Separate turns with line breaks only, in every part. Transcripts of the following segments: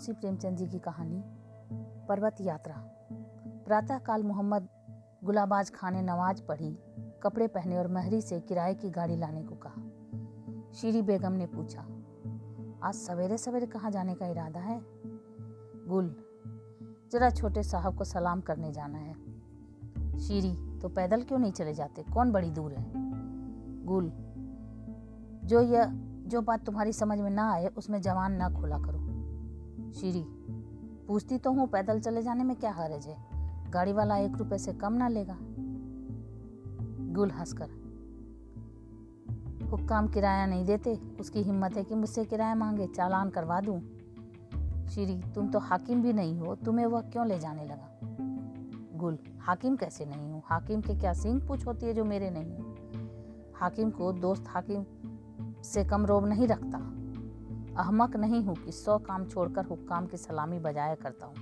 मुंशी प्रेमचंद जी की कहानी? पर्वत यात्रा। प्रातःकाल मोहम्मद गुलाबाज खान ने नमाज़ पढ़ी, कपड़े पहने और महरी से किराए की गाड़ी लाने को कहा। शीरी बेगम ने पूछा, आज सवेरे सवेरे कहाँ जाने का इरादा है? गुल, जरा छोटे साहब को सलाम करने जाना है। शीरी तो पैदल क्यों नहीं चले जाते? कौन बड़ी दूर है? गुल, जो यह, जो बात तुम्हारी समझ में ना आए, उसमें जवान ना खोला करो। शीरी, पूछती तो हूँ, पैदल चले जाने में क्या हरज है गाड़ी वाला एक रुपए से कम ना लेगा। गुल हंसकर, हुक्काम किराया नहीं देते, उसकी हिम्मत है कि मुझसे किराया मांगे, चालान करवा दूँ। शीरी, तुम तो हाकिम भी नहीं हो, तुम्हें वह क्यों ले जाने लगा? गुल, हाकिम कैसे नहीं हूँ? हाकिम के क्या सिंह पूछ होती है जो मेरे नहीं हाकिम को दोस्त हाकिम से कम रोब नहीं रखता। अहमक नहीं हूँ कि सौ काम छोड़कर हुक्काम की सलामी बजाया करता हूँ।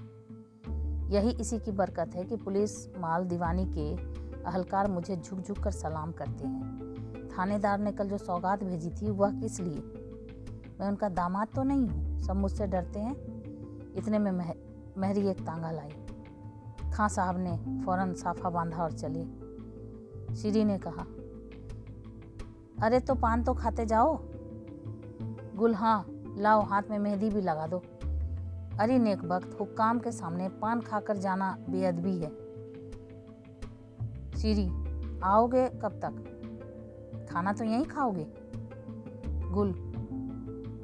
यही इसी की बरकत है कि पुलिस माल दीवानी के अहलकार मुझे झुक झुक कर सलाम करते हैं। थानेदार ने कल जो सौगात भेजी थी वह किस लिए? मैं उनका दामाद तो नहीं हूँ सब मुझसे डरते हैं। इतने में मह, महरी एक तांगा लाई। खां साहब ने फ़ौरन साफा बांधा और चले। श्री ने कहा अरे तो पान तो खाते जाओ? गुल हाँ लाओ, हाथ में मेहंदी भी लगा दो। अरे नेक वक्त हुक्काम के सामने पान खाकर जाना बेअदबी है। सीरी, आओगे कब तक? खाना तो यहीं खाओगे? गुल,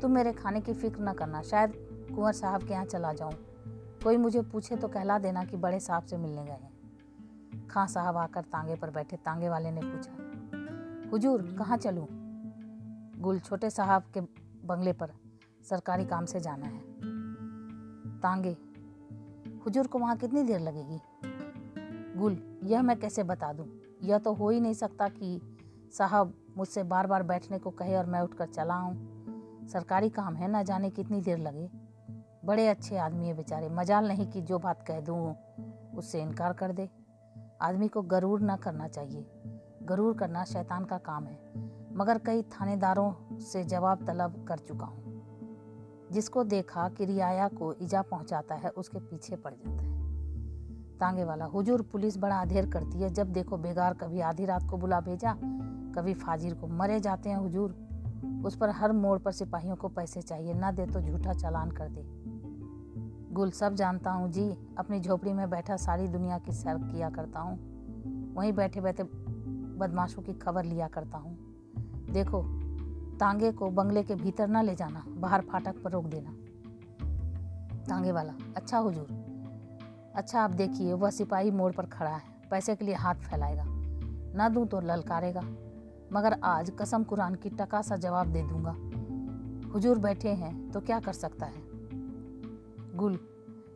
तुम मेरे खाने की फ़िक्र न करना, शायद कुंवर साहब के यहाँ चला जाऊँ। कोई मुझे पूछे तो कहला देना कि बड़े साहब से मिलने गए हैं। खां साहब आकर तांगे पर बैठे, तांगे वाले ने पूछा, हुजूर, कहाँ चलूँ? गुल छोटे साहब के बंगले पर सरकारी काम से जाना है। तांगे, हुजूर को वहाँ कितनी देर लगेगी? गुल, यह मैं कैसे बता दूँ? यह तो हो ही नहीं सकता कि साहब मुझसे बार बार बैठने को कहे और मैं उठकर चला आऊँ। सरकारी काम है ना जाने कितनी देर लगे? बड़े अच्छे आदमी है बेचारे, मजाल नहीं कि जो बात कह दूँ उससे इनकार कर दे। आदमी को गरूर ना करना चाहिए। गरूर करना शैतान का काम है। मगर कई थानेदारों से जवाब तलब कर चुका हूँ। जिसको देखा कि रियाया को इजा पहुंचाता है, उसके पीछे पड़ जाता है। तांगे वाला, हुजूर, पुलिस बड़ा अधेर करती है। जब देखो बेगार कभी आधी रात को बुला भेजा, कभी फाजिर को मरे जाते हैं हुजूर। उस पर हर मोड़ पर सिपाहियों को पैसे चाहिए, ना दे तो झूठा चालान कर दे। गुल, सब जानता हूँ जी, अपनी झोपड़ी में बैठा सारी दुनिया की सैर किया करता हूँ। वहीं बैठे बैठे बदमाशों की खबर लिया करता हूँ। देखो तांगे को बंगले के भीतर ना ले जाना, बाहर फाटक पर रोक देना। तांगे वाला अच्छा हुजूर अच्छा आप देखिए, वह सिपाही मोड़ पर खड़ा है, पैसे के लिए हाथ फैलाएगा। ना दूँ तो ललकारेगा, मगर आज कसम कुरान की टका सा जवाब दे दूँगा। हुजूर बैठे हैं तो क्या कर सकता है? गुल,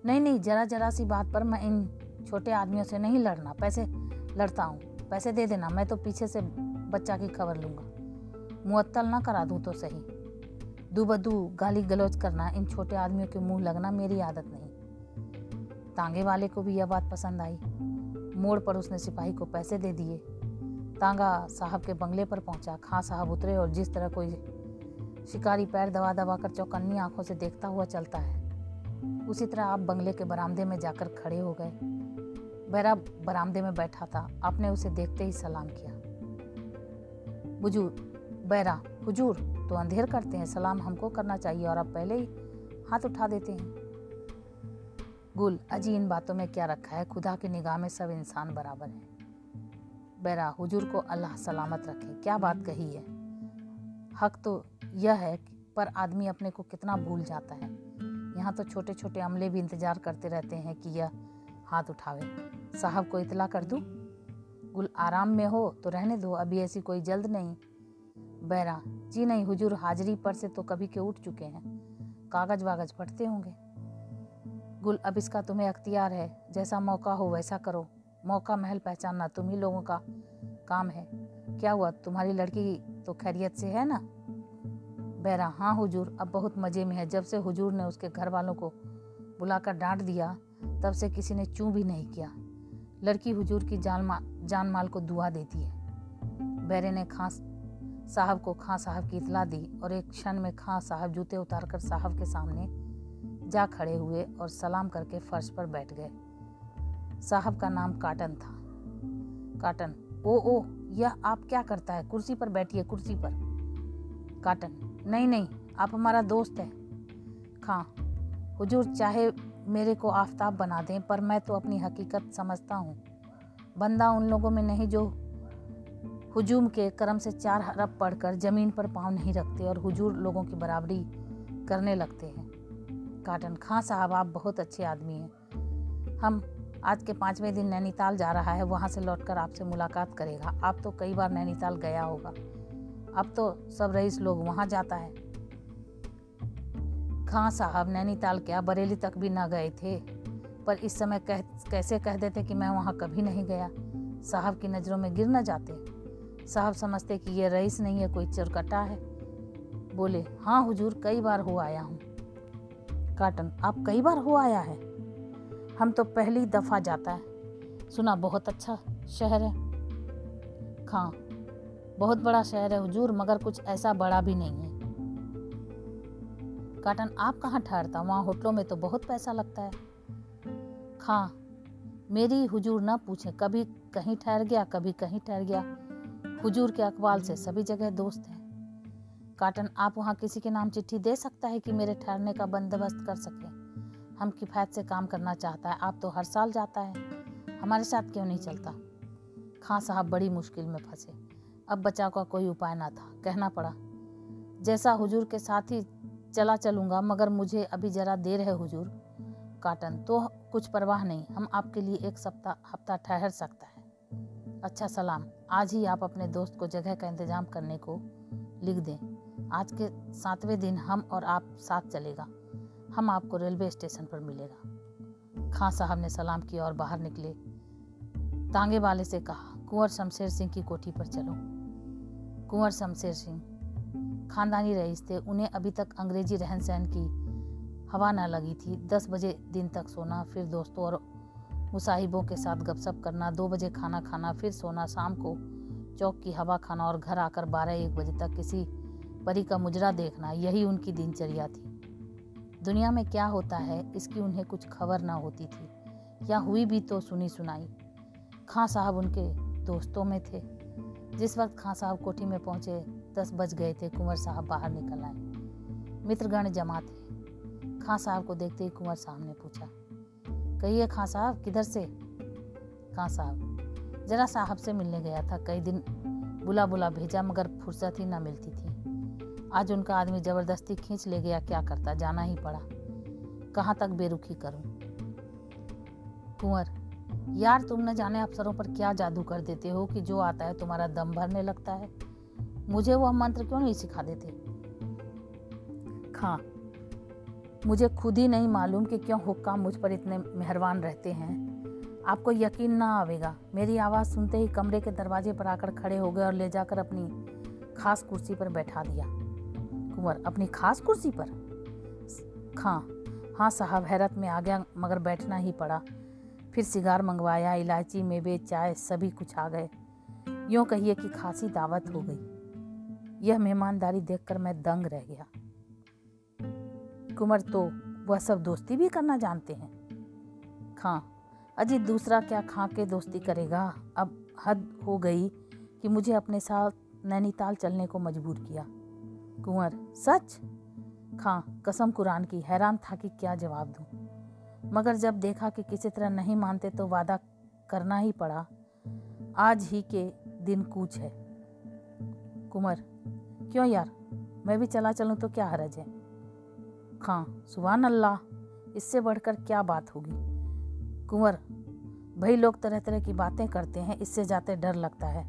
नहीं नहीं, जरा जरा सी बात पर मैं इन छोटे आदमियों से नहीं लड़ना, पैसे लड़ता हूँ, पैसे दे देना, मैं तो पीछे से बच्चा की खबर लूँगा। मुअत्तल ना करा दूँ तो सही। दू बदू गाली गलौज करना, इन छोटे आदमियों के मुँह लगना मेरी आदत नहीं। तांगे वाले को भी यह बात पसंद आई। मोड़ पर उसने सिपाही को पैसे दे दिए। तांगा साहब के बंगले पर पहुँचा। खां साहब उतरे और जिस तरह कोई शिकारी पैर दबा दबा कर चौकन्नी आँखों से देखता हुआ चलता है, उसी तरह आप बंगले के बरामदे में जाकर खड़े हो गए। बैरा बरामदे में बैठा था। आपने उसे देखते ही सलाम किया। बुजूर बैरा, हुजूर तो अंधेर करते हैं, सलाम हमको करना चाहिए और आप पहले ही हाथ उठा देते हैं। गुल, अजी इन बातों में क्या रखा है? खुदा की निगाह में सब इंसान बराबर हैं। बैरा, हुजूर को अल्लाह सलामत रखे। क्या बात कही है? हक तो यह है पर आदमी अपने को कितना भूल जाता है। यहाँ तो छोटे छोटे अमले भी इंतज़ार करते रहते हैं कि यह हाथ उठावे। साहब को इतला कर दूँ? गुल, आराम में हो तो रहने दो, अभी ऐसी कोई जल्द नहीं। बैरा जी नहीं हुजूर हाजिरी पर से तो कभी के उठ चुके हैं। कागज़ वागज पढ़ते होंगे। गुल अब इसका तुम्हें अख्तियार है। जैसा मौका हो वैसा करो। मौका महल पहचानना तुम ही लोगों का काम है। क्या हुआ तुम्हारी लड़की तो खैरियत से है ना? बैरा हाँ हुजूर अब बहुत मज़े में है। जब से हुजूर ने उसके घर वालों को बुलाकर डांट दिया तब से किसी ने चूँ भी नहीं किया। लड़की हुजूर की जान मा, जान माल को दुआ देती है। बैरे ने खां साहब को खां साहब की इतला दी और एक क्षण में खां साहब जूते उतारकर साहब के सामने जा खड़े हुए और सलाम करके फर्श पर बैठ गए। साहब का नाम काटन था। काटन, ओ ओ, यह आप क्या करता है? कुर्सी पर बैठिए, कुर्सी पर। काटन, नहीं नहीं, आप हमारा दोस्त है। खां, हुजूर, चाहे मेरे को आफताब बना दें, पर मैं तो अपनी हकीकत समझता हूँ। बंदा उन लोगों में नहीं जो हुजूम के करम से चार हरफ पढ़कर ज़मीन पर पाँव नहीं रखते और हुजूर लोगों की बराबरी करने लगते हैं। काटन खां साहब, आप बहुत अच्छे आदमी हैं। हम आज के पाँचवें दिन नैनीताल जा रहा है, वहाँ से लौटकर आपसे मुलाकात करेगा। आप तो कई बार नैनीताल गया होगा। अब तो सब रईस लोग वहाँ जाता है। खां साहब, नैनीताल क्या बरेली तक भी ना गए थे, पर इस समय कह, कैसे कह देते कि मैं वहाँ कभी नहीं गया? साहब की नज़रों में गिर न जाते। साहब समझते कि ये रईस नहीं है, कोई चरकटा है। बोले हाँ हुजूर, कई बार हो आया हूँ। काटन, आप कई बार हो आया है? हम तो पहली दफ़ा जाता है। सुना, बहुत अच्छा शहर है। खां बहुत बड़ा शहर है हुजूर, मगर कुछ ऐसा बड़ा भी नहीं है। काटन, आप कहाँ ठहरता? वहाँ होटलों में तो बहुत पैसा लगता है। खां मेरी हुजूर ना पूछे, कभी कहीं ठहर गया, कभी कहीं ठहर गया। हुजूर के अकबाल से सभी जगह दोस्त हैं। काटन, आप वहाँ किसी के नाम चिट्ठी दे सकता है कि मेरे ठहरने का बंदोबस्त कर सके? हम किफ़ायत से काम करना चाहता है, आप तो हर साल जाता है। हमारे साथ क्यों नहीं चलता? खां साहब बड़ी मुश्किल में फंसे। अब बचाव का कोई उपाय ना था, कहना पड़ा। जैसा हुजूर के साथ ही चला चलूँगा, मगर मुझे अभी ज़रा देर है हुजूर। काटन तो कुछ परवाह नहीं, हम आपके लिए एक सप्ताह हफ़्ता ठहर सकता है। अच्छा सलाम, आज ही आप अपने दोस्त को जगह का इंतज़ाम करने को लिख दें। आज के सातवें दिन हम और आप साथ चलेगा। हम आपको रेलवे स्टेशन पर मिलेगा। खां साहब ने सलाम किया और बाहर निकले। तांगे वाले से कहा, कुंवर शमशेर सिंह की कोठी पर चलो। कुंवर शमशेर सिंह, खानदानी रईस थे उन्हें अभी तक अंग्रेज़ी रहन सहन की हवा न लगी थी। दस बजे दिन तक सोना, फिर दोस्तों और मुसाहिबों के साथ गपशप करना, दो बजे खाना खाना, फिर सोना, शाम को चौक की हवा खाना और घर आकर बारह एक बजे तक किसी परी का मुजरा देखना, यही उनकी दिनचर्या थी। दुनिया में क्या होता है, इसकी उन्हें कुछ खबर ना होती थी। या हुई भी तो सुनी सुनाई। खां साहब उनके दोस्तों में थे। जिस वक्त खां साहब कोठी में पहुँचे, दस बज गए थे, कुंवर साहब बाहर निकल आए। मित्रगण जमा थे। खां साहब को देखते ही कुंवर साहब ने पूछा कहिए खां साहब? किधर से? खां साहब, जरा साहब से मिलने गया था कई दिन। बुला बुला भेजा, मगर फुर्सत ही ना मिलती थी। आज उनका आदमी ज़बरदस्ती खींच ले गया, क्या करता? जाना ही पड़ा। कहाँ तक बेरुखी करूँ? कुंवर, यार तुम न जाने अफसरों पर क्या जादू कर देते हो कि जो आता है तुम्हारा दम भरने लगता है? मुझे वह मंत्र क्यों नहीं सिखा देते? खां मुझे खुद ही नहीं मालूम कि क्यों हुक्काम मुझ पर इतने मेहरबान रहते हैं। आपको यकीन ना आवेगा, मेरी आवाज़ सुनते ही कमरे के दरवाजे पर आकर खड़े हो गए और ले जाकर अपनी खास कुर्सी पर बैठा दिया। कुंवर, अपनी खास कुर्सी पर? खां हाँ साहब, हैरत में आ गया, मगर बैठना ही पड़ा। फिर सिगार मंगवाया, इलायची, मेवे, चाय, सभी कुछ आ गए। यूँ कहिए कि खासी दावत हो गई। यह मेहमानदारी देखकर मैं दंग रह गया। कुंवर तो वह सब दोस्ती भी करना जानते हैं। खां अजी दूसरा क्या खां के दोस्ती करेगा? अब हद हो गई कि मुझे अपने साथ नैनीताल चलने को मजबूर किया। कुंवर, सच? खां कसम कुरान की, हैरान था कि क्या जवाब दूँ। मगर जब देखा कि किसी तरह नहीं मानते तो वादा करना ही पड़ा। आज ही के दिन कूच है। कुंवर, क्यों यार? मैं भी चला चलूँ तो क्या हरज है? खां सुबह अल्लाह। इससे बढ़कर क्या बात होगी? कुंवर, भाई लोग तरह तरह की बातें करते हैं, इससे जाते डर लगता है।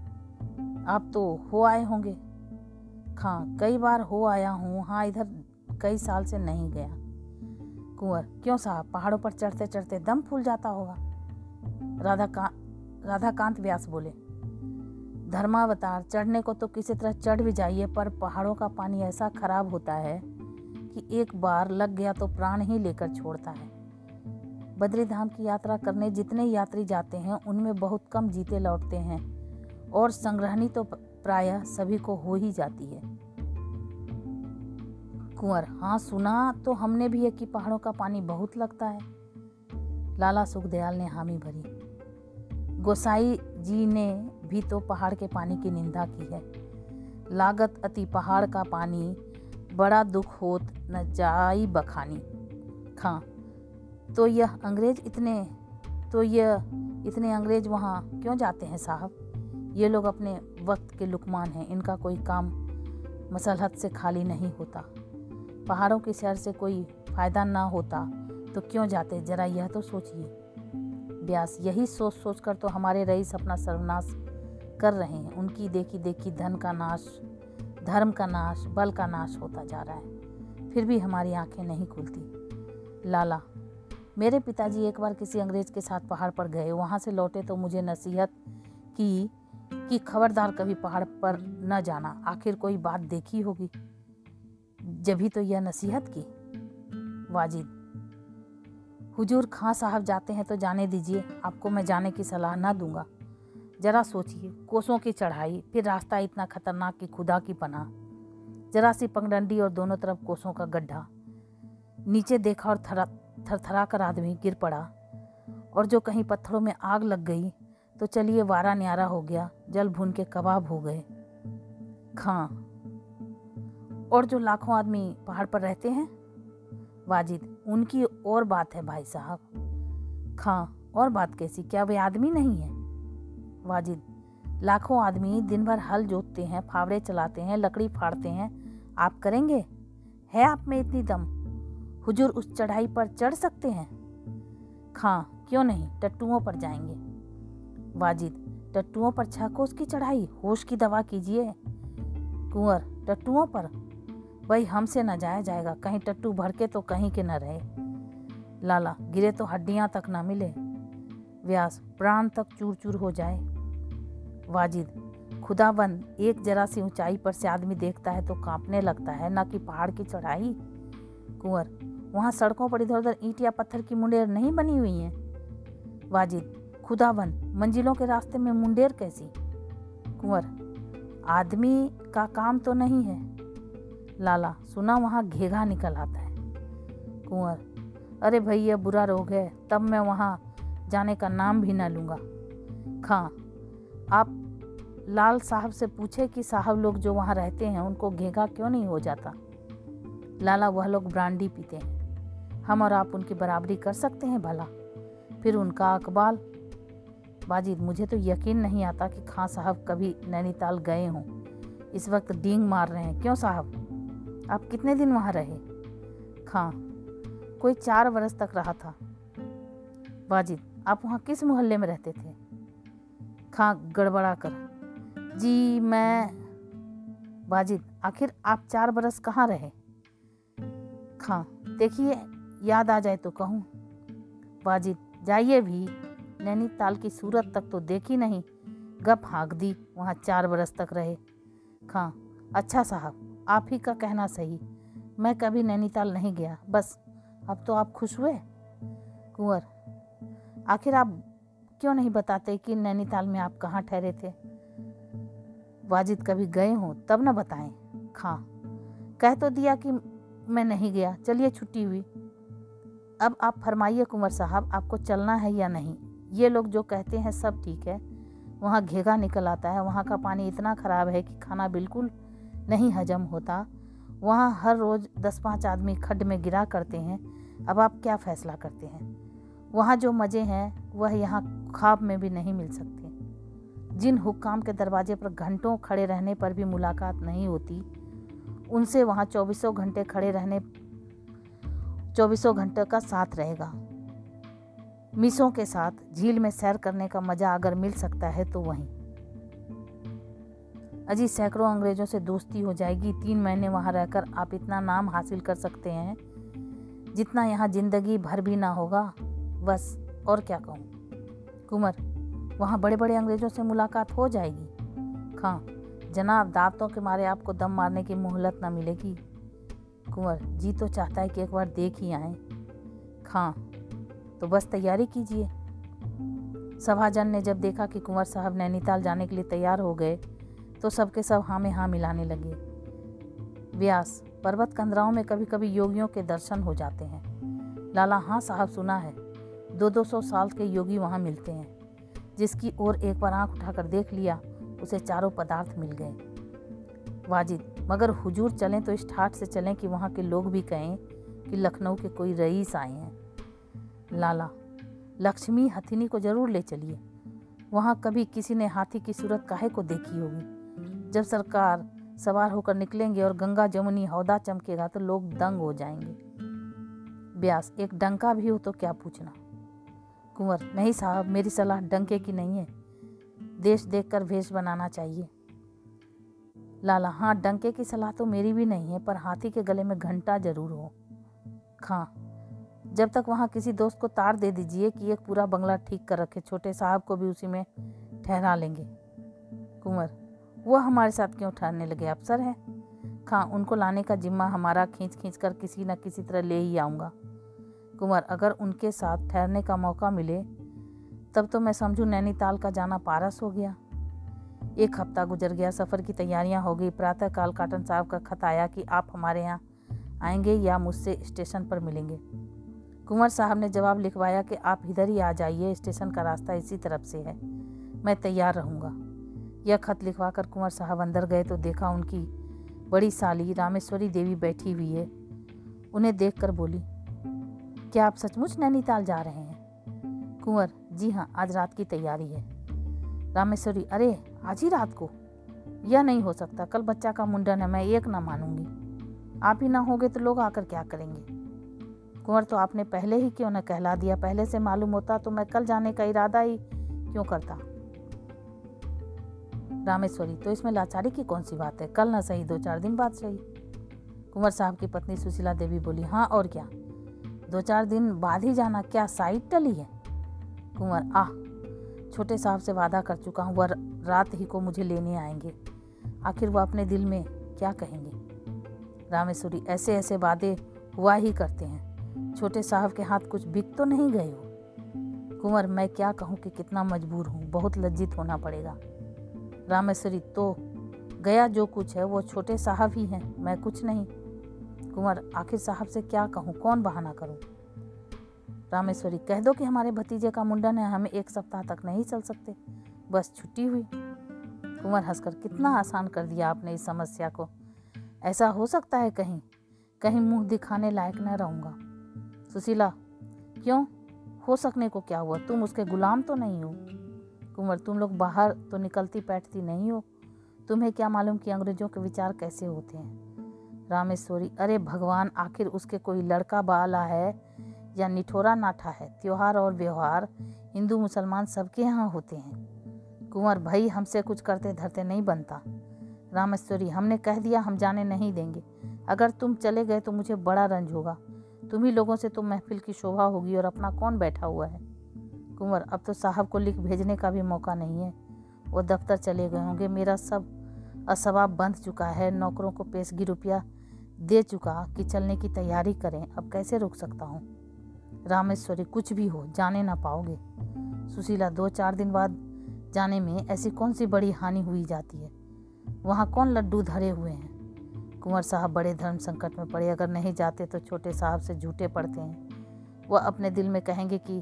आप तो हो आए होंगे। खां कई बार हो आया हूँ। हाँ इधर कई साल से नहीं गया। कुंवर, क्यों साहब? पहाड़ों पर चढ़ते चढ़ते दम फूल जाता होगा। राधा का राधाकांत व्यास बोले, धर्मावतार, चढ़ने को तो किसी तरह चढ़ भी जाइए, पर पहाड़ों का पानी ऐसा खराब होता है कि एक बार लग गया तो प्राण ही लेकर छोड़ता है। बद्री धाम की यात्रा करने जितने यात्री जाते हैं, उनमें बहुत कम जीते लौटते हैं और संग्रहणी तो प्रायः सभी को हो ही जाती है। कुंवर हाँ सुना तो हमने भी है कि पहाड़ों का पानी बहुत लगता है। लाला सुखदयाल ने हामी भरी। गोसाई जी ने भी तो पहाड़ के पानी की निंदा की है। लागत अति पहाड़ का पानी बड़ा दुख होत न जाई बखानी। खां तो यह अंग्रेज़ इतने तो यह इतने अंग्रेज़ वहाँ क्यों जाते हैं साहब? ये लोग अपने वक्त के लुकमान हैं, इनका कोई काम मसलहत से खाली नहीं होता। पहाड़ों की सैर से कोई फ़ायदा ना होता तो क्यों जाते? ज़रा यह तो सोचिए। ब्यास, यही सोच सोच कर तो हमारे रईस अपना सर्वनाश कर रहे हैं। उनकी देखी देखी धन का नाश धर्म का नाश, बल का नाश होता जा रहा है। फिर भी हमारी आँखें नहीं खुलती। लाला, मेरे पिताजी एक बार किसी अंग्रेज़ के साथ पहाड़ पर गए। वहाँ से लौटे तो मुझे नसीहत की कि खबरदार कभी पहाड़ पर न जाना। आखिर कोई बात देखी होगी? जभी तो यह नसीहत की। वाजिद, हुजूर खां साहब जाते हैं तो जाने दीजिए। आपको मैं जाने की सलाह ना दूँगा। जरा सोचिए, कोसों की चढ़ाई, फिर रास्ता इतना खतरनाक कि खुदा की पना जरा सी पंगडंडी और दोनों तरफ़ कोसों का गड्ढा। नीचे देखा और थरा थरथरा कर आदमी गिर पड़ा। और जो कहीं पत्थरों में आग लग गई तो चलिए वारा न्यारा हो गया, जल भून के कबाब हो गए। खां। और जो लाखों आदमी पहाड़ पर रहते हैं? वाजिद, उनकी और बात है भाई साहब। खां, और बात कैसी? क्या वे आदमी नहीं है? वाजिद लाखों आदमी दिन भर हल जोतते हैं, फावड़े चलाते हैं, लकड़ी फाड़ते हैं। आप करेंगे? है आप में इतनी दम? हुजूर उस चढ़ाई पर चढ़ सकते हैं? खां, क्यों नहीं? टट्टुओं पर जाएँगे। वाजिद, टट्टुओं पर छह कोस की चढ़ाई। होश की दवा कीजिए। कुंवर, टट्टुओं पर? वही हमसे न जाया जाएगा। कहीं टट्टू भड़के तो कहीं के न रहे। लाला, गिरे तो हड्डियाँ तक ना मिले। व्यास, प्राण तक चूर चूर हो जाए। वाजिद खुदाबंद एक जरा सी ऊंचाई पर से आदमी देखता है तो कांपने लगता है, ना कि पहाड़ की चढ़ाई कुंवर, वहाँ सड़कों पर इधर उधर ईंट या पत्थर की मुंडेर नहीं बनी हुई हैं। वाजिद खुदाबंद मंजिलों के रास्ते में मुंडेर कैसी? कुंवर, आदमी का काम तो नहीं है। लाला, सुना वहाँ घेघा निकल आता है। कुंवर, अरे भैया, बुरा रोग है, तब मैं वहाँ जाने का नाम भी ना लूँगा। खां आप लाल साहब से पूछे कि साहब लोग जो वहाँ रहते हैं, उनको घेघा क्यों नहीं हो जाता? लाला, वह लोग ब्रांडी पीते हैं। हम और आप उनकी बराबरी कर सकते हैं, भला। फिर उनका अकबाल। बाजिद मुझे तो यकीन नहीं आता कि खां साहब कभी नैनीताल गए हों। इस वक्त डींग मार रहे हैं। क्यों साहब? आप कितने दिन वहाँ रहे? खां, कोई चार बरस तक रहा था। वाजिद आप वहाँ किस मोहल्ले में रहते थे? खां गड़बड़ा कर। जी, मैं वाजिद, आखिर आप चार बरस कहाँ रहे? खां, देखिए, याद आ जाए तो कहूँ। वाजिद, जाइए भी। नैनीताल की सूरत तक तो देखी नहीं। गप हाँक दी, वहाँ चार बरस तक रहे। खां अच्छा साहब, आप ही का कहना सही। मैं कभी नैनीताल नहीं गया, बस। अब तो आप खुश हुए? कुंवर, आखिर आप क्यों नहीं बताते कि नैनीताल में आप कहाँ ठहरे थे? वाजिद कभी गए हों, तब ना बताएँ। खां कह तो दिया कि मैं नहीं गया, चलिए छुट्टी हुई। अब आप फरमाइए कुंवर साहब, आपको चलना है या नहीं? ये लोग जो कहते हैं सब ठीक है। वहाँ घेगा निकल आता है, वहाँ का पानी इतना ख़राब है कि खाना बिल्कुल नहीं हजम होता। वहाँ हर रोज़ दस पाँच आदमी खड्ड में गिरा करते हैं। अब आप क्या फ़ैसला करते हैं? वहाँ जो मज़े हैं, वह यहाँ ख्वाब में भी नहीं मिल सकते। जिन हुक्काम के दरवाजे पर घंटों खड़े रहने पर भी मुलाकात नहीं होती, उनसे वहाँ चौबीसों घंटे खड़े रहने, चौबीसों घंटे का साथ रहेगा। मिसों के साथ झील में सैर करने का मज़ा अगर मिल सकता है तो वहीं। अजी, सैकड़ों अंग्रेज़ों से दोस्ती हो जाएगी। तीन महीने वहाँ रहकर आप इतना नाम हासिल कर सकते हैं, जितना यहाँ ज़िंदगी भर भी ना होगा। बस, और क्या कहूँ? कुंवर वहाँ बड़े बड़े अंग्रेज़ों से मुलाकात हो जाएगी। खां जनाब दावतों के मारे आपको दम मारने की मोहलत ना मिलेगी। कुंवर जी तो चाहता है कि एक बार देख ही आए। खां तो बस तैयारी कीजिए। सभाजन ने जब देखा कि कुंवर साहब नैनीताल जाने के लिए तैयार हो गए तो सबके सब हाँ में हाँ मिलाने लगे। व्यास, पर्वत कंदराओं में कभी कभी योगियों के दर्शन हो जाते हैं। लाला हाँ साहब, सुना है। दो दो सौ साल के योगी वहाँ मिलते हैं, जिसकी ओर एक बार आँख उठाकर देख लिया, उसे चारों पदार्थ मिल गए। वाजिद, मगर हुजूर चलें तो इस ठाट से चलें कि वहाँ के लोग भी कहें कि लखनऊ के कोई रईस आए हैं। लाला, लक्ष्मी हथिनी को ज़रूर ले चलिए। वहाँ कभी किसी ने हाथी की सूरत काहे को देखी होगी? जब सरकार सवार होकर निकलेंगे और गंगा जमुनी हौदा चमकेगा तो लोग दंग हो जाएँगे। ब्यास, एक डंका भी हो तो क्या पूछना? कुंवर, नहीं साहब, मेरी सलाह डंके की नहीं है। देश देखकर भेष बनाना चाहिए। लाला हाँ डंके की सलाह तो मेरी भी नहीं है, पर हाथी के गले में घंटा ज़रूर हो। खां, जब तक वहाँ किसी दोस्त को तार दे दीजिए कि एक पूरा बंगला ठीक कर रखे, छोटे साहब को भी उसी में ठहरा लेंगे। कुंवर वो हमारे साथ क्यों ठहरने लगे? अफसर हैं। खां, उनको लाने का जिम्मा हमारा खींच खींच कर किसी न किसी तरह ले ही आऊँगा। कुंवर अगर उनके साथ ठहरने का मौका मिले, तब तो मैं समझूँ नैनीताल का जाना पारस हो गया। एक हफ़्ता गुजर गया, सफ़र की तैयारियाँ हो गई। प्रातः काल काटन साहब का खत आया कि आप हमारे यहाँ आएँगे या मुझसे स्टेशन पर मिलेंगे। कुंवर साहब ने जवाब लिखवाया कि आप इधर ही आ जाइए, स्टेशन का रास्ता इसी तरफ़ से है। मैं तैयार रहूँगा। यह खत लिखवा कर कुंवर साहब अंदर गए तो देखा उनकी बड़ी साली रामेश्वरी देवी बैठी हुई है। उन्हें देखकर बोली क्या आप सचमुच नैनीताल जा रहे हैं? कुंवर, जी हाँ आज रात की तैयारी है। रामेश्वरी, अरे, आज ही रात को? यह नहीं हो सकता, कल बच्चा का मुंडन है, मैं एक ना मानूँगी। आप ही ना होगे तो लोग आकर क्या करेंगे? कुंवर तो आपने पहले ही क्यों न कहला दिया? पहले से मालूम होता तो मैं कल जाने का इरादा ही क्यों करता? रामेश्वरी तो इसमें लाचारी की कौन सी बात है? कल ना सही, दो चार दिन बाद सही। कुंवर साहब की पत्नी सुशीला देवी बोली हाँ और क्या? दो चार दिन बाद ही जाना, क्या साइड टली है? कुंवर आह छोटे साहब से वादा कर चुका हूँ, वह रात ही को मुझे लेने आएँगे। आखिर वह अपने दिल में क्या कहेंगे? रामेश्वरी ऐसे ऐसे वादे हुआ ही करते हैं। छोटे साहब के हाथ कुछ बिक तो नहीं गए हो? कुंवर, मैं क्या कहूँ कि कितना मजबूर हूँ, बहुत लज्जित होना पड़ेगा। रामेश्वरी तो गया जो कुछ है, वो छोटे साहब ही हैं, मैं कुछ नहीं। कुंवर आखिर साहब से क्या कहूँ? कौन बहाना करूँ? रामेश्वरी, कह दो कि हमारे भतीजे का मुंडन है, हमें एक सप्ताह तक नहीं चल सकते। बस छुट्टी हुई। कुंवर हंसकर, कितना आसान कर दिया आपने इस समस्या को। ऐसा हो सकता है कहीं कहीं मुँह दिखाने लायक न रहूँगा। सुशीला, क्यों? हो सकने को क्या हुआ? तुम उसके गुलाम तो नहीं हो। कुंवर तुम लोग बाहर तो निकलती बैठती नहीं हो। तुम्हें क्या मालूम कि अंग्रेज़ों के विचार कैसे होते हैं? रामेश्वरी, अरे भगवान, आखिर उसके कोई लड़का बाला है या निठोरा नाठा है? त्यौहार और व्यवहार हिंदू मुसलमान सबके यहाँ होते हैं। कुंवर भाई हमसे कुछ करते धरते नहीं बनता। रामेश्वरी, हमने कह दिया हम जाने नहीं देंगे। अगर तुम चले गए तो मुझे बड़ा रंज होगा। तुम्ही लोगों से तो महफिल की शोभा होगी और अपना कौन बैठा हुआ है? कुंवर, अब तो साहब को लिख भेजने का भी मौका नहीं है। वो दफ्तर चले गए होंगे। मेरा सब असवाब बंध चुका है। नौकरों को पेशगी रुपया दे चुका कि चलने की तैयारी करें, अब कैसे रोक सकता हूँ? रामेश्वरी, कुछ भी हो, जाने ना पाओगे। सुशीला, दो चार दिन बाद जाने में ऐसी कौन सी बड़ी हानि हुई जाती है? वहाँ कौन लड्डू धरे हुए हैं? कुंवर साहब बड़े धर्म संकट में पड़े, अगर नहीं जाते तो छोटे साहब से झूठे पड़ते हैं। वह अपने दिल में कहेंगे कि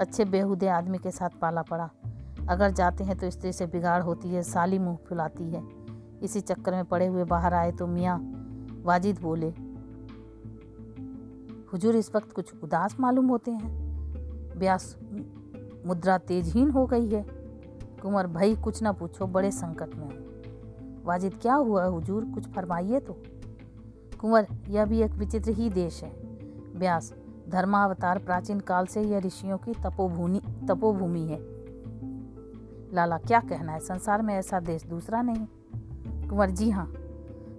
अच्छे बेहुदे आदमी के साथ पाला पड़ा। अगर जाते हैं तो स्त्री से बिगाड़ होती है, साली मुँह फुलाती है। इसी चक्कर में पड़े हुए बाहर आए तो मियाँ वाजिद बोले, हुजूर, इस वक्त कुछ उदास मालूम होते हैं। ब्यास मुद्रा तेजहीन हो गई है। कुंवर भाई, कुछ ना पूछो, बड़े संकट में वाजिद, क्या हुआ हुजूर? कुछ फरमाइए तो। कुंवर, यह भी एक विचित्र ही देश है। ब्यास, धर्मावतार प्राचीन काल से यह ऋषियों की तपोभूमि तपोभूमि है। लाला, क्या कहना है? संसार में ऐसा देश दूसरा नहीं? कुंवर, जी हाँ।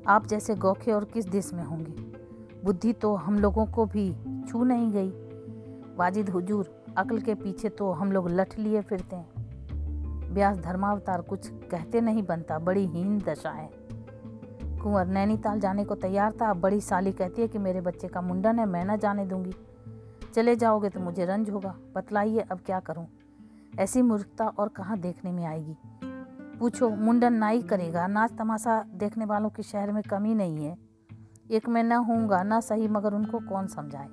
आप जैसे गौखे और किस देश में होंगे? बुद्धि तो हम लोगों को भी छू नहीं गई। वाजिद हुजूर, अकल के पीछे तो हम लोग लठ लिए फिरते हैं। व्यास धर्मावतार कुछ कहते नहीं बनता, बड़ी हीन दशा है। कुंवर नैनीताल जाने को तैयार था, अब बड़ी साली कहती है कि मेरे बच्चे का मुंडन है, मैं ना जाने दूँगी। चले जाओगे तो मुझे रंज होगा, बतलाइए अब क्या करूँ? ऐसी मूर्खता और कहाँ देखने में आएगी? पूछो, मुंडन ना ही करेगा। नाच तमाशा देखने वालों के शहर में कमी नहीं है। एक मैं न होऊँगा, न सही, मगर उनको कौन समझाए?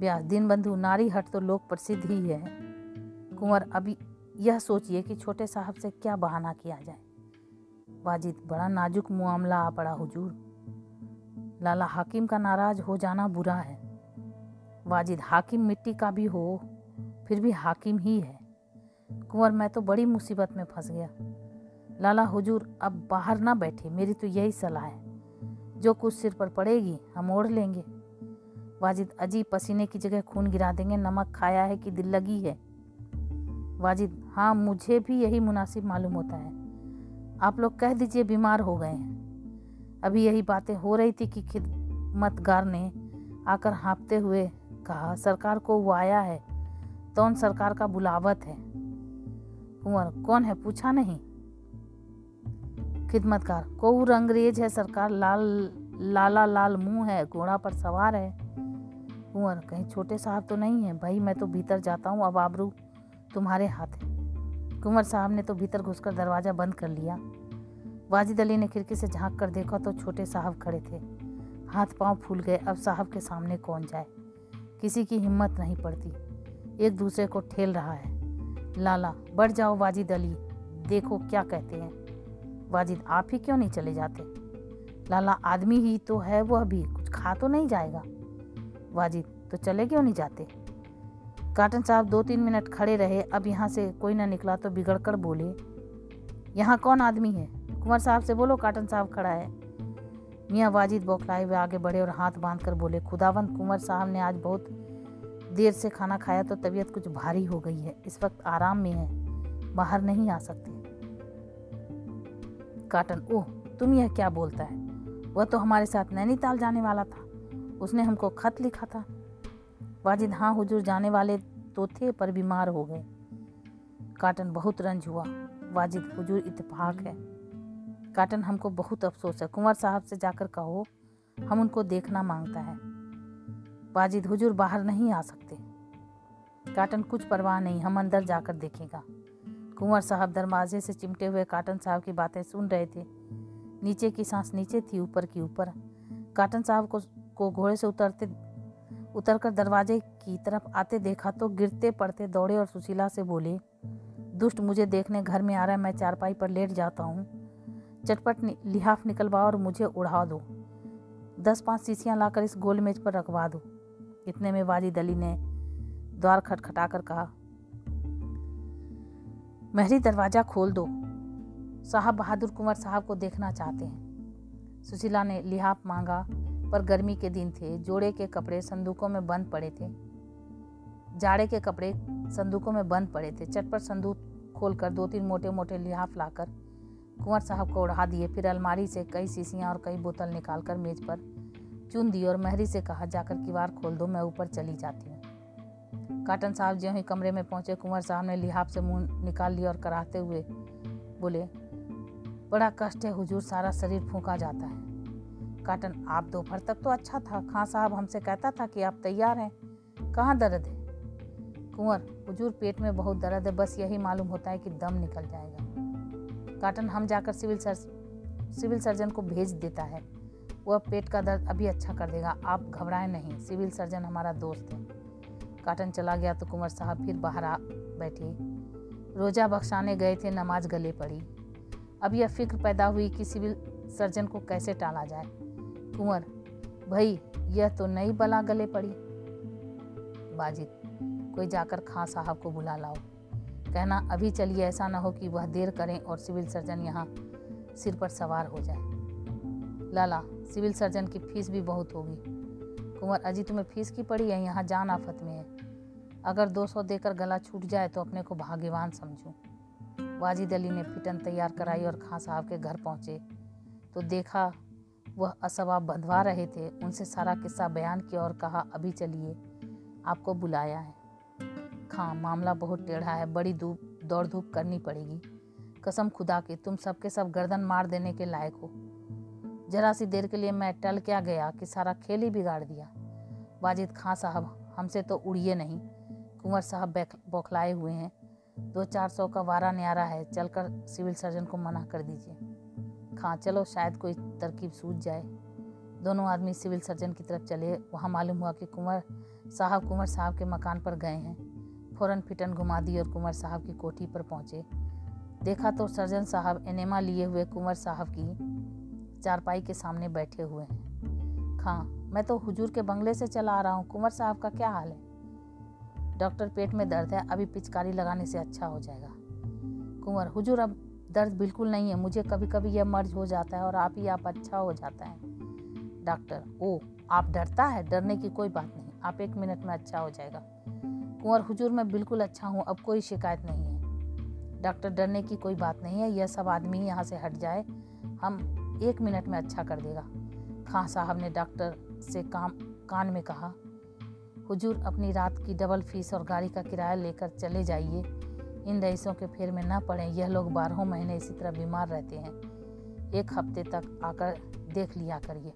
ब्याह दिन बंधु, नारी हट तो लोक प्रसिद्ध ही है। कुंवर, अभी यह सोचिए कि छोटे साहब से क्या बहाना किया जाए। वाजिद, बड़ा नाजुक मामला आ पड़ा, हुजूर। लाला, हाकिम का नाराज़ हो जाना बुरा है। वाजिद, हाकिम मिट्टी का भी हो, फिर भी हाकिम ही है। कुंवर, मैं तो बड़ी मुसीबत में फंस गया। लाला हुजूर, अब बाहर ना बैठे, मेरी तो यही सलाह है। जो कुछ सिर पर पड़ेगी, हम ओढ़ लेंगे। वाजिद, अजीब पसीने की जगह खून गिरा देंगे। नमक खाया है कि दिल लगी है? वाजिद हाँ मुझे भी यही मुनासिब मालूम होता है। आप लोग कह दीजिए बीमार हो गए हैं। अभी यही बातें हो रही थी कि खिदमतगार ने आकर हाँपते हुए कहा, सरकार को वो आया है। तो उन सरकार का बुलावत है। कुंवर, कौन है? पूछा नहीं। खिदमतकार, कोऊ अंग्रेज़ है सरकार, लाल, लाला लाल मुँह है, घोड़ा पर सवार है। कुंवर, कहीं छोटे साहब तो नहीं है? भाई, मैं तो भीतर जाता हूँ, अब आबरू तुम्हारे हाथ है। कुंवर साहब ने तो भीतर घुसकर दरवाज़ा बंद कर लिया। वाजिद अली ने खिड़की से झाँक कर देखा तो छोटे साहब खड़े थे। हाथ पाँव फूल गए, अब साहब के सामने कौन जाए? किसी की हिम्मत नहीं पड़ती। एक दूसरे को ठेल रहा है। लाला, बढ़ जाओ वाजिद अली। देखो क्या कहते हैं। वाजिद, आप ही क्यों नहीं चले जाते? लाला, आदमी ही तो है वो अभी। कुछ खा तो नहीं जाएगा। वाजिद तो चले क्यों नहीं जाते? काटन साहब दो तीन मिनट खड़े रहे। अब यहाँ से कोई ना निकला तो बिगड़ कर बोले, यहाँ कौन आदमी है? कुंवर साहब से बोलो, काटन साहब खड़ा है। मियाँ वाजिद बौखलाए हुए आगे बढ़े और हाथ बाँध कर बोले, खुदावंत, कुंवर साहब ने आज बहुत देर से खाना खाया तो तबीयत कुछ भारी हो गई है। इस वक्त आराम में है। बाहर नहीं आ सकते। काटन, ओह, तुम यह क्या बोलता है? वह तो हमारे साथ नैनीताल जाने वाला था। उसने हमको खत लिखा था। वाजिद हाँ हुजूर जाने वाले तो थे, पर बीमार हो गए। काटन, बहुत रंज हुआ। वाजिद, हुजूर इतफाक है। काटन, हमको बहुत अफसोस है। कुंवर साहब से जाकर कहो, हम उनको देखना माँगता है। वाजिद हुजूर बाहर नहीं आ सकते। काटन कुछ परवाह नहीं, हम अंदर जाकर देखेगा। कुंवर साहब दरवाजे से चिमटे हुए काटन साहब की बातें सुन रहे थे। नीचे की सांस नीचे थी, ऊपर की ऊपर। काटन साहब को को घोड़े से उतरते, उतरकर दरवाजे की तरफ़ आते देखा तो गिरते पड़ते दौड़े और सुशीला से बोले, दुष्ट, मुझे देखने घर में आ रहा है, मैं चारपाई पर लेट जाता हूँ। चटपट लिहाफ निकलवाओ और मुझे उड़ा दो। दस पाँच शीशियाँ लाकर इस गोल मेज पर रखवा दो। इतने में वाजिद अली ने द्वार खटखटा कर कहा, महरी दरवाज़ा खोल दो। साहब बहादुर कुंवर साहब को देखना चाहते हैं। सुशीला ने लिहाफ मांगा, पर गर्मी के दिन थे। जोड़े के कपड़े संदूकों में बंद पड़े थे। जाड़े के कपड़े संदूकों में बंद पड़े थे। चटपट संदूक खोलकर दो तीन मोटे मोटे लिहाफ लाकर कुंवर साहब को उड़ा दिए। फिर अलमारी से कई शीशियाँ और कई बोतल निकालकर मेज पर चुन दी और महरी से कहा, जाकर किवाड़ खोल दो, मैं ऊपर चली जाती हूँ। काटन साहब ज्यों ही कमरे में पहुँचे, कुंवर साहब ने लिहाफ से मुँह निकाल लिया और कराहते हुए बोले, बड़ा कष्ट है, हुजूर, सारा शरीर फूका जाता है। काटन, आप दोपहर तक तो अच्छा था। खां साहब हमसे कहता था कि आप तैयार हैं। कहाँ दर्द है? कुंवर, हुजूर, पेट में बहुत दर्द है, बस यही मालूम होता है कि दम निकल जाएगा। काटन, हम जाकर सिविल सर, सिविल सर्जन को भेज देता है। वह पेट का दर्द अभी अच्छा कर देगा। आप घबराएँ नहीं। सिविल सर्जन हमारा दोस्त है। काटन चला गया तो कुंवर साहब फिर बाहर आ बैठे। रोजा बख्शाने गए थे, नमाज़ गले पड़ी। अब यह फ़िक्र पैदा हुई कि सिविल सर्जन को कैसे टाला जाए। कुंवर, भाई, यह तो नई बला गले पड़ी। बाजिद, कोई जाकर खां साहब को बुला लाओ। कहना, अभी चलिए, ऐसा ना हो कि वह देर करें और सिविल सर्जन यहाँ सिर पर सवार हो जाए। लाला, सिविल सर्जन की फ़ीस भी बहुत होगी। कुंवर अजी तुम्हें फ़ीस की पड़ी है, यहाँ जान आफत में है। अगर 200 देकर गला छूट जाए तो अपने को भाग्यवान समझूं। वाजिद अली ने पिटन तैयार कराई और खां साहब के घर पहुँचे। तो देखा, वह असवाब बंधवा रहे थे, उनसे सारा किस्सा बयान किया और कहा, अभी चलिए, आपको बुलाया है। खां, मामला बहुत टेढ़ा है, बड़ी धूप, दौड़ धूप करनी पड़ेगी। कसम खुदा की, तुम सबके सब गर्दन मार देने के लायक हो। जरा सी देर के लिए मैं टल क्या गया कि सारा खेल ही बिगाड़ दिया। वाजिद खां साहब, हमसे तो उड़िए नहीं। कुंवर साहब बौखलाए हुए हैं। दो चार सौ का वारा न्यारा है, चलकर सिविल सर्जन को मना कर दीजिए। खां, चलो, शायद कोई तरकीब सूझ जाए। दोनों आदमी सिविल सर्जन की तरफ़ चले। वहाँ मालूम हुआ कि कुंवर साहब कुंवर साहब के मकान पर गए हैं। फ़ौरन फिटन घुमा दी और कुंवर साहब की कोठी पर पहुँचे। देखा तो सर्जन साहब एनेमा लिए हुए कुंवर साहब की चारपाई के सामने बैठे हुए हैं। खां, मैं तो हुजूर के बंगले से चला आ रहा हूँ। कुंवर साहब का क्या हाल है? डॉक्टर पेट में दर्द है, अभी पिचकारी लगाने से अच्छा हो जाएगा। कुंवर, हुजूर, अब दर्द बिल्कुल नहीं है। मुझे कभी कभी यह मर्ज हो जाता है और आप ही आप अच्छा हो जाता है। डॉक्टर, ओ, आप डरता है? डरने की कोई बात नहीं। आप एक मिनट में अच्छा हो जाएगा। कुंवर, हुजूर, मैं बिल्कुल अच्छा हूँ। अब कोई शिकायत नहीं है। डॉक्टर, डरने की कोई बात नहीं है। यह सब आदमी यहाँ से हट जाए। हम एक मिनट में अच्छा कर देगा। खां साहब ने डॉक्टर से काम, कान में कहा, हुजूर, अपनी रात की डबल फ़ीस और गाड़ी का किराया लेकर चले जाइए। इन रईसों के फेर में न पड़े, यह लोग बारहों महीने इसी तरह बीमार रहते हैं। एक हफ़्ते तक आकर देख लिया करिए।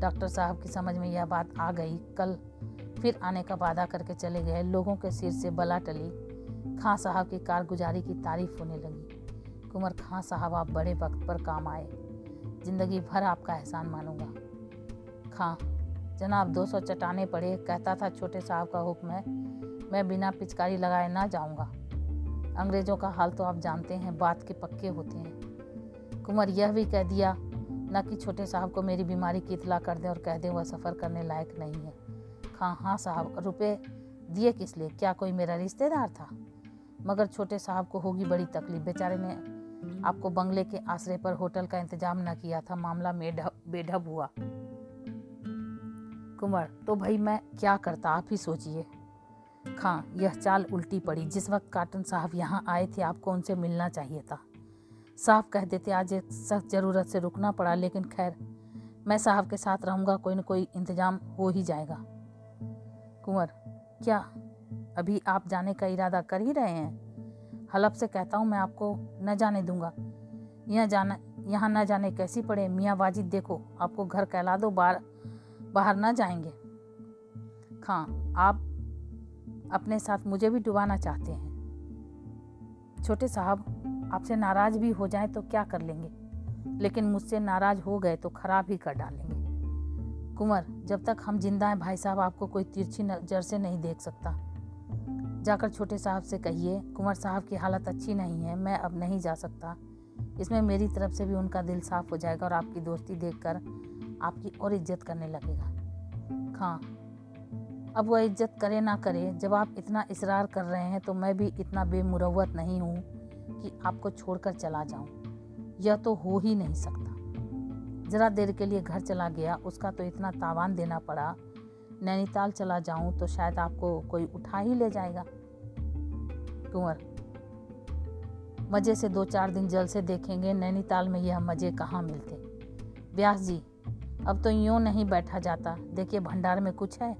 डॉक्टर साहब की समझ में यह बात आ गई। कल फिर आने का वादा करके चले गए। लोगों के सिर से बला टली। खां साहब की कारगुजारी की तारीफ़ होने लगी। कुंवर, खां साहब, आप बड़े वक्त पर काम आए। ज़िंदगी भर आपका एहसान मानूँगा। खां जनाब दो सौ चटाने पड़े, कहता था छोटे साहब का हुक्म है, मैं बिना पिचकारी लगाए ना जाऊँगा। अंग्रेज़ों का हाल तो आप जानते हैं, बात के पक्के होते हैं। कुंवर यह भी कह दिया, न कि छोटे साहब को मेरी बीमारी की इतला कर दें और कह दें वह सफ़र करने लायक नहीं है। हाँ हाँ साहब, रुपए दिए किस लिए? क्या कोई मेरा रिश्तेदार था? मगर छोटे साहब को होगी बड़ी तकलीफ़। बेचारे ने आपको बंगले के आश्रय पर होटल का इंतज़ाम न किया था, मामला बेढब हुआ। कुंवर तो भाई मैं क्या करता, आप ही सोचिए। खां, यह चाल उल्टी पड़ी। जिस वक्त काटन साहब यहाँ आए थे, आपको उनसे मिलना चाहिए था। साहब कह देते, आज एक सख्त ज़रूरत से रुकना पड़ा, लेकिन खैर, मैं साहब के साथ रहूँगा, कोई न कोई इंतज़ाम हो ही जाएगा। कुंवर, क्या, अभी आप जाने का इरादा कर ही रहे हैं? हलब से कहता हूँ, मैं आपको न जाने दूँगा। यहाँ जाना, यहाँ न जाने कैसी पड़े। मियाँ वाजिद, देखो, आपको घर कहला दो बाहर बाहर ना जाएँगे। खां आप अपने साथ मुझे भी डुबाना चाहते हैं। छोटे साहब, आपसे नाराज़ भी हो जाए तो क्या कर लेंगे? लेकिन मुझसे नाराज़ हो गए तो खराब ही कर डालेंगे। कुंवर, जब तक हम ज़िंदा हैं, भाई साहब, आपको कोई तिरछी नज़र से नहीं देख सकता। जाकर छोटे साहब से कहिए, कुंवर साहब की हालत अच्छी नहीं है, मैं अब नहीं जा सकता। इसमें मेरी तरफ़ से भी उनका दिल साफ़ हो जाएगा और आपकी दोस्ती देखकर आपकी और इज़्ज़त करने लगेगा। हाँ अब वह इज़्ज़त करे ना करे, जब आप इतना इसरार कर रहे हैं तो मैं भी इतना बेमुरवत नहीं हूँ कि आपको छोड़कर चला जाऊँ। यह तो हो ही नहीं सकता। ज़रा देर के लिए घर चला गया, उसका तो इतना तावान देना पड़ा नैनीताल चला जाऊँ तो शायद आपको कोई उठा ही ले जाएगा। कुंवर, मज़े से दो चार दिन जल से देखेंगे, नैनीताल में यह मज़े कहाँ मिलते? व्यास जी, अब तो यूँ नहीं बैठा जाता। देखिए, भंडार में कुछ है।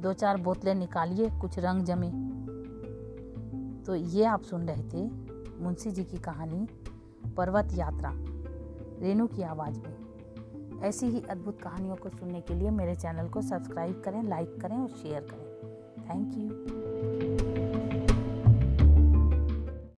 दो चार बोतलें निकालिए, कुछ रंग जमे। तो ये आप सुन रहे थे मुंशी जी की कहानी, पर्वत यात्रा, रेणु की आवाज़ में। ऐसी ही अद्भुत कहानियों को सुनने के लिए मेरे चैनल को सब्सक्राइब करें लाइक करें और शेयर करें। Thank you